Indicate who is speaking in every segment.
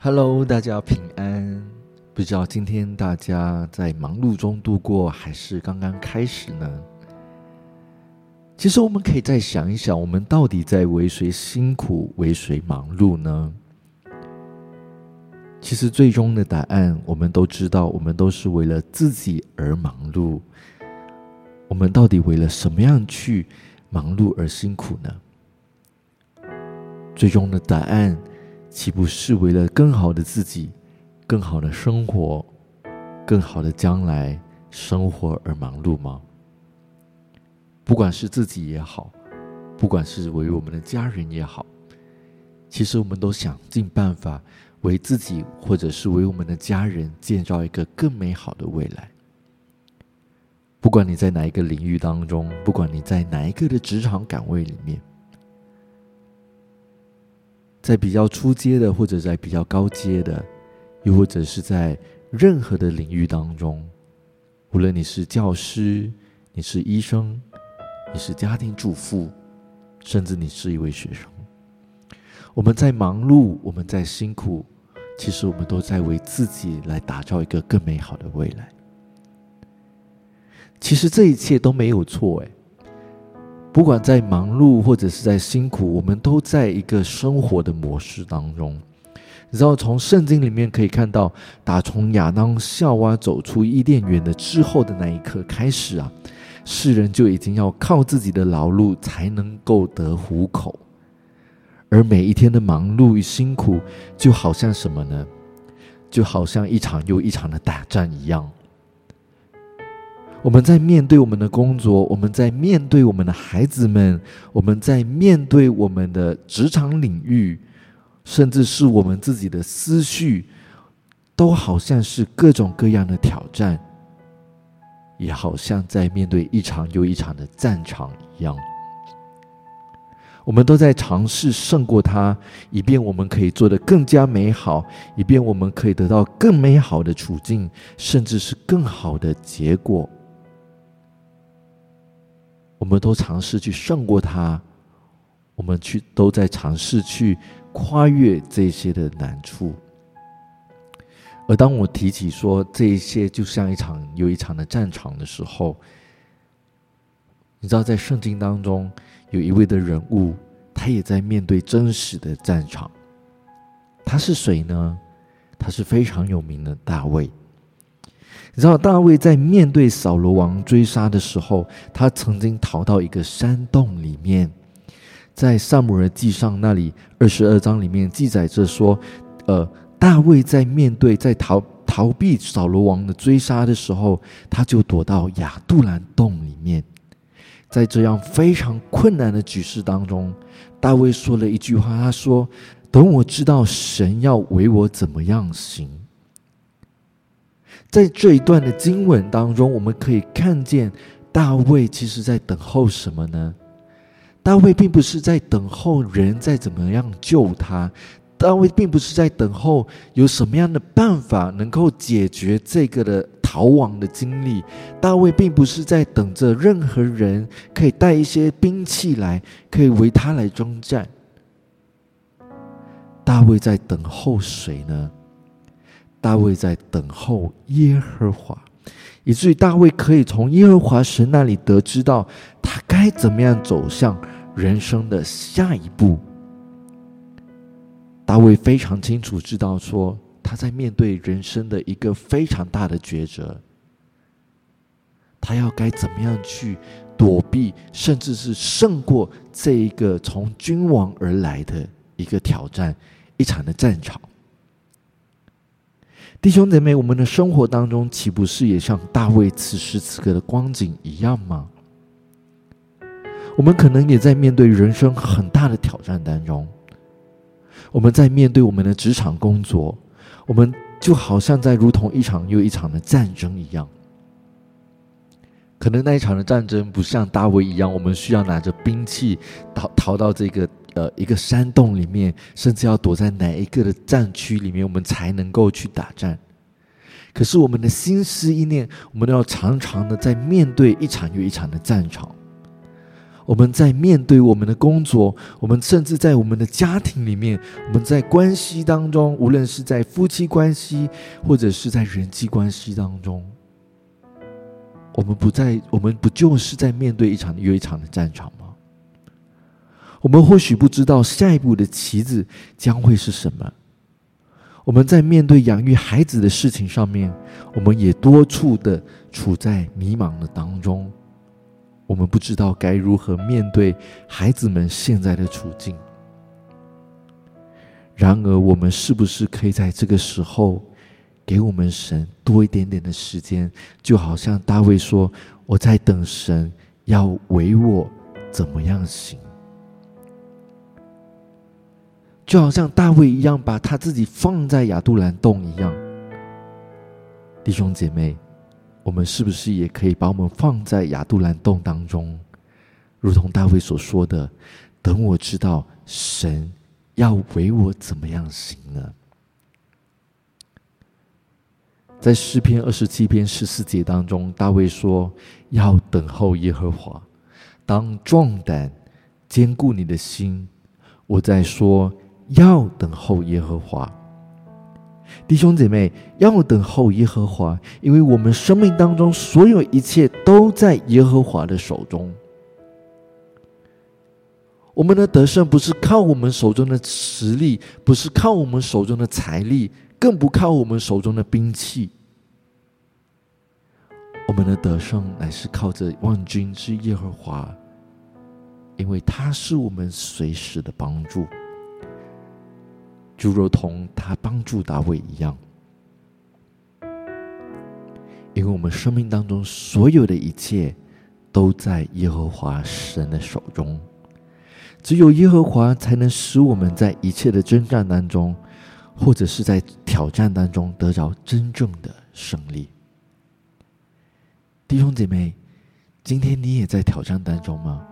Speaker 1: Hello，大家平安。不知道今天大家在忙碌中度过，还是刚刚开始呢？其实我们可以再想一想，我们到底在为谁辛苦，为谁忙碌呢？其实最终的答案，我们都知道，我们都是为了自己而忙碌。我们到底为了什么样去忙碌而辛苦呢？最终的答案。岂不是为了更好的自己、更好的生活、更好的将来生活而忙碌吗？不管是自己也好，不管是为我们的家人也好，其实我们都想尽办法为自己或者是为我们的家人建造一个更美好的未来。不管你在哪一个领域当中，不管你在哪一个的职场岗位里面。在比较初阶的，或者在比较高阶的，又或者是在任何的领域当中，无论你是教师，你是医生，你是家庭主妇，甚至你是一位学生，我们在忙碌，我们在辛苦，其实我们都在为自己来打造一个更美好的未来。其实这一切都没有错，哎。不管在忙碌或者是在辛苦，我们都在一个生活的模式当中。你知道，从圣经里面可以看到，打从亚当夏娃走出伊甸园的之后的那一刻开始啊，世人就已经要靠自己的劳碌才能够得糊口，而每一天的忙碌与辛苦，就好像什么呢？就好像一场又一场的打战一样。我们在面对我们的工作，我们在面对我们的孩子们，我们在面对我们的职场领域，甚至是我们自己的思绪，都好像是各种各样的挑战，也好像在面对一场又一场的战场一样。我们都在尝试胜过它，以便我们可以做得更加美好，以便我们可以得到更美好的处境，甚至是更好的结果。我们都尝试去胜过他，我们去都在尝试去跨越这些的难处。而当我提起说这一些就像一场又一场的战场的时候，你知道，在圣经当中有一位的人物，他也在面对真实的战场。他是谁呢？他是非常有名的大卫。你知道大卫在面对扫罗王追杀的时候，他曾经逃到一个山洞里面。在萨姆尔记上那里二十二章里面记载着说，呃，大卫在面对在逃逃避扫罗王的追杀的时候，他就躲到亚杜兰洞里面。在这样非常困难的局势当中，大卫说了一句话，他说：“等我知道神要为我怎么样行。”在这一段的经文当中，我们可以看见大卫其实在等候什么呢？大卫并不是在等候人再怎么样救他，大卫并不是在等候有什么样的办法能够解决这个的逃亡的经历，大卫并不是在等着任何人可以带一些兵器来，可以为他来征战。大卫在等候谁呢？大卫在等候耶和华，以至于大卫可以从耶和华神那里得知到他该怎么样走向人生的下一步。大卫非常清楚知道，说他在面对人生的一个非常大的抉择，他要该怎么样去躲避，甚至是胜过这一个从君王而来的一个挑战，一场的战场。弟兄姐妹，我们的生活当中岂不是也像大卫此时此刻的光景一样吗？我们可能也在面对人生很大的挑战当中。我们在面对我们的职场工作，我们就好像在如同一场又一场的战争一样。可能那一场的战争不像大卫一样，我们需要拿着兵器逃逃到这个。呃，一个山洞里面，甚至要躲在哪一个的战区里面，我们才能够去打战。可是我们的心思意念，我们都要常常的在面对一场又一场的战场。我们在面对我们的工作，我们甚至在我们的家庭里面，我们在关系当中，无论是在夫妻关系，或者是在人际关系当中，我们不在，我们不就是在面对一场又一场的战场？我们或许不知道下一步的棋子将会是什么。我们在面对养育孩子的事情上面，我们也多处的处在迷茫的当中。我们不知道该如何面对孩子们现在的处境。然而，我们是不是可以在这个时候，给我们神多一点点的时间？就好像大卫说：“我在等神要为我怎么样行。”就好像大卫一样，把他自己放在亚杜兰洞一样。弟兄姐妹，我们是不是也可以把我们放在亚杜兰洞当中，如同大卫所说的：“等我知道神要为我怎么样行呢？”在诗篇二十七篇十四节当中，大卫说：“要等候耶和华，当壮胆，坚固你的心。”我在说。要等候耶和华，弟兄姐妹，要等候耶和华，因为我们生命当中所有一切都在耶和华的手中。我们的得胜不是靠我们手中的实力，不是靠我们手中的财力，更不靠我们手中的兵器。我们的得胜乃是靠着万军之耶和华，因为他是我们随时的帮助。就如同他帮助大卫一样，因为我们生命当中所有的一切都在耶和华神的手中，只有耶和华才能使我们在一切的征战当中，或者是在挑战当中得着真正的胜利。弟兄姐妹，今天你也在挑战当中吗？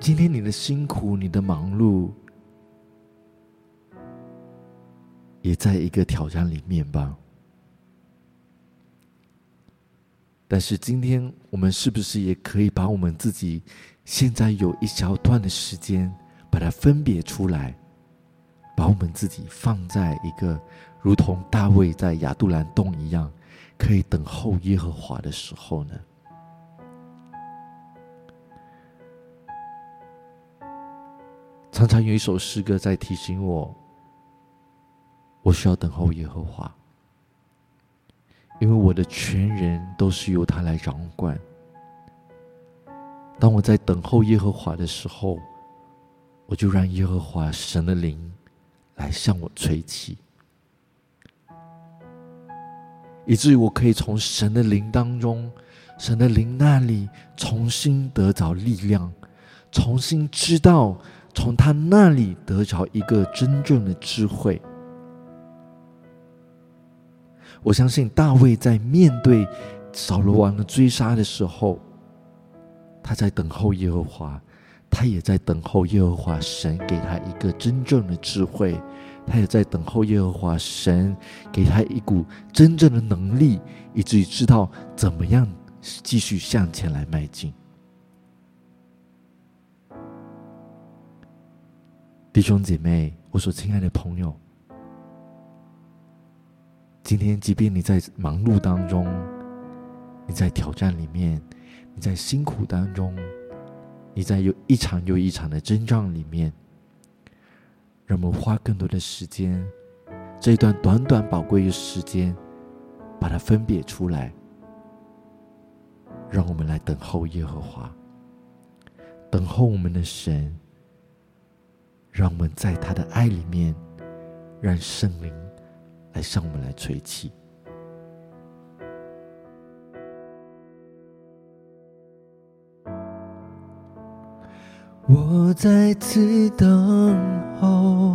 Speaker 1: 今天你的辛苦，你的忙碌，也在一个挑战里面吧。但是今天我们是不是也可以把我们自己现在有一小段的时间，把它分别出来，把我们自己放在一个如同大卫在亚杜兰洞一样，可以等候耶和华的时候呢？常常有一首诗歌在提醒我，我需要等候耶和华，因为我的全人都是由他来掌管。当我在等候耶和华的时候，我就让耶和华神的灵来向我吹气，以至于我可以从神的灵当中，神的灵那里重新得着力量，重新知道。从他那里得着一个真正的智慧。我相信大卫在面对扫罗王的追杀的时候，他在等候耶和华，他也在等候耶和华神给他一个真正的智慧，他也在等候耶和华神给他一股真正的能力，以至于知道怎么样继续向前来迈进。弟兄姐妹，我所亲爱的朋友，今天即便你在忙碌当中，你在挑战里面，你在辛苦当中，你在有一场又一场的征战里面，让我们花更多的时间，这一段短短宝贵的时间，把它分别出来，让我们来等候耶和华，等候我们的神。让我们在他的爱里面，让圣灵来向我们来吹气。我在此等候，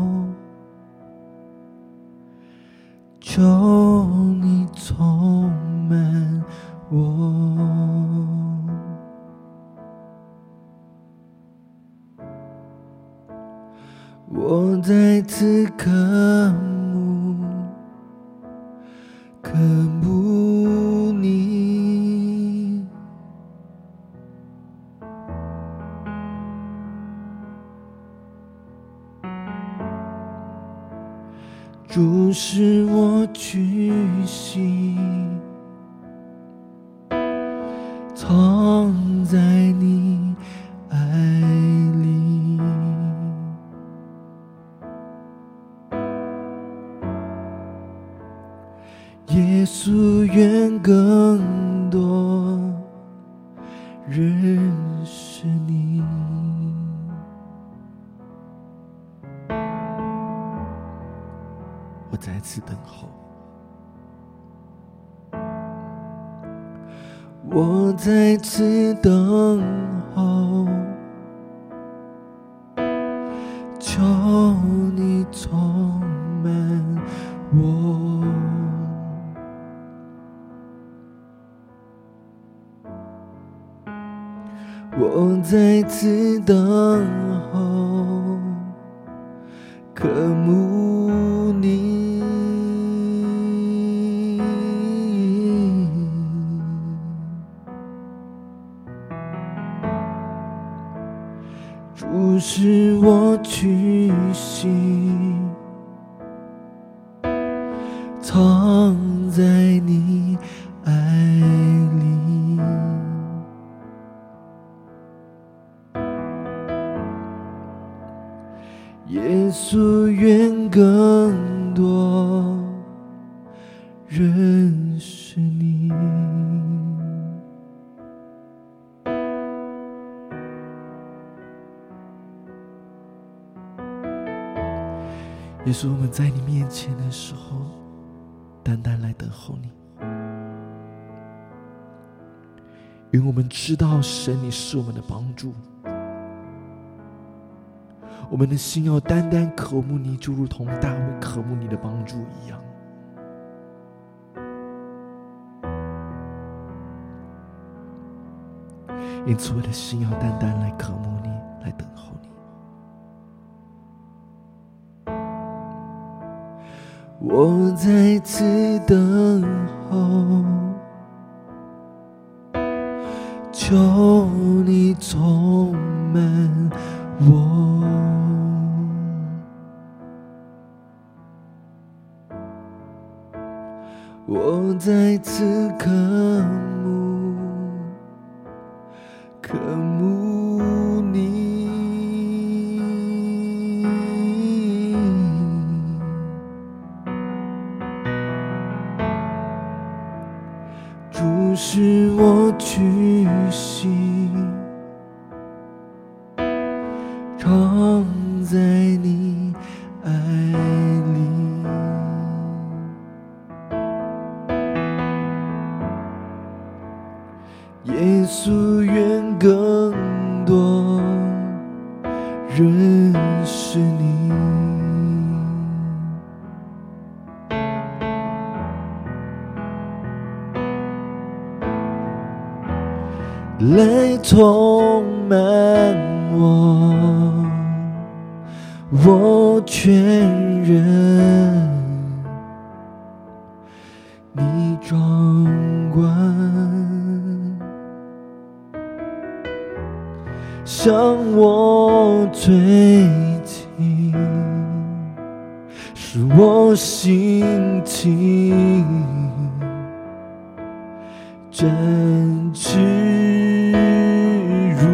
Speaker 1: 求你从藏在你求你充满我。我再次等放在你爱里。耶稣愿更多认识你。耶稣，我们在你面前的时候，单单来等候你，因为我们知道神你是我们的帮助。我们的心要单单渴慕你，就如同大卫渴慕你的帮助一样。因此，我的心要单单来渴慕你，来等我在此等候，求你充满我。我再次渴慕，耶稣愿更多认识你，来充满我，我全认我吹近，是我心情。展翅如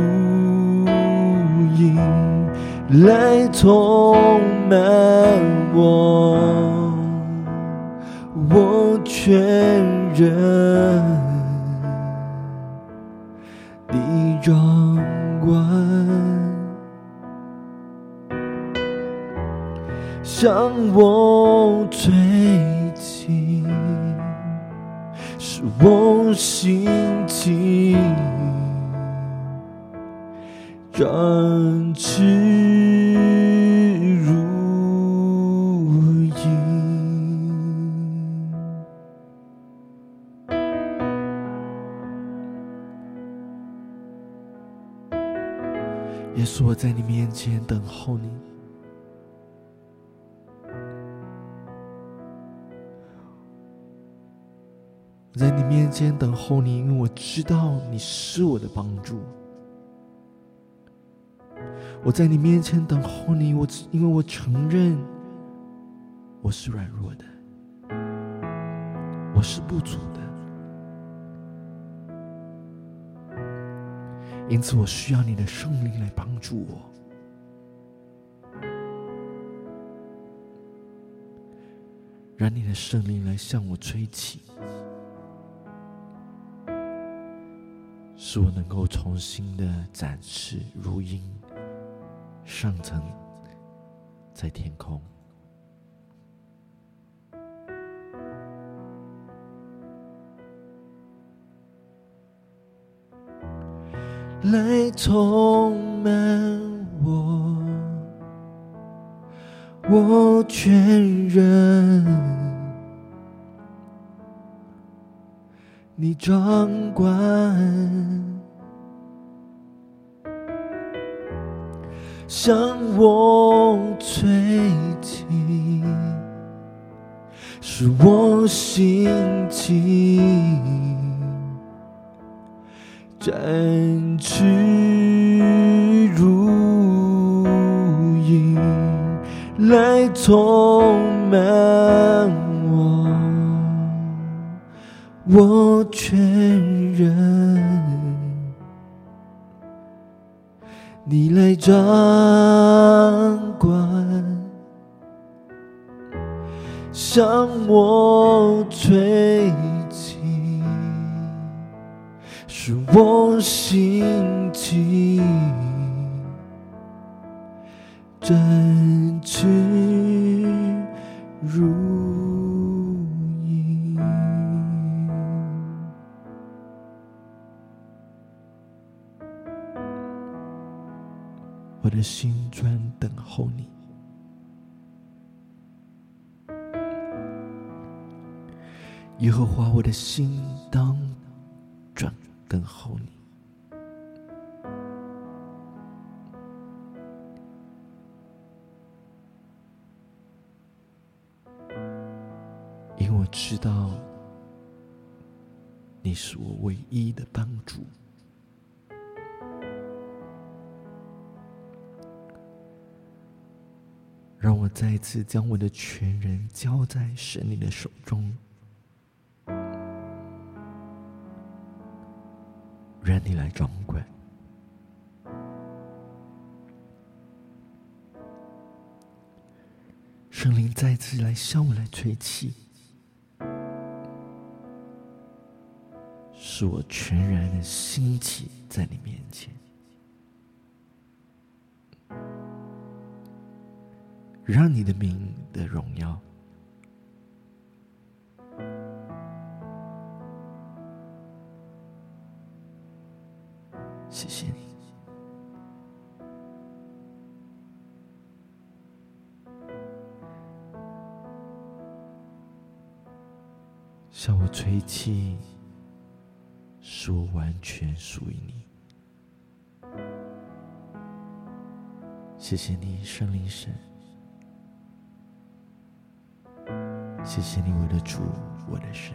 Speaker 1: 鹰，来充满我，我全认向我吹近，是我心情展翅如鹰。耶稣，我在你面前等候你。在你面前等候你，因为我知道你是我的帮助。我在你面前等候你，我因为我承认我是软弱的，我是不足的，因此我需要你的圣灵来帮助我，让你的圣灵来向我吹起。使我能够重新的展翅如鹰，上层在天空，来充满我，我全人。你掌管，向我吹起，使我心情展翅如鹰，来充满。我全人，你来掌管，向我吹起，使我心情展翅如。的心专等候你，耶和华，我的心当转等候你，因为我知道你是我唯一的帮助。再次将我的全人交在神你的手中，让你来掌管。圣灵再次来向我来吹气，使我全然的兴起在你面前。让你的名的荣耀，谢谢你，向我吹气，使我完全属于你。谢谢你，圣灵神。谢谢你，我的主，我的神，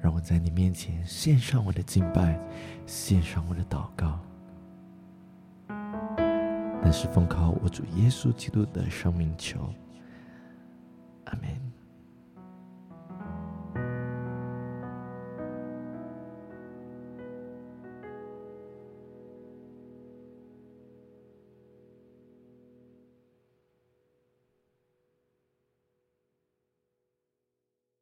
Speaker 1: 让我在你面前献上我的敬拜，献上我的祷告。那是奉靠我主耶稣基督的生命求，阿门。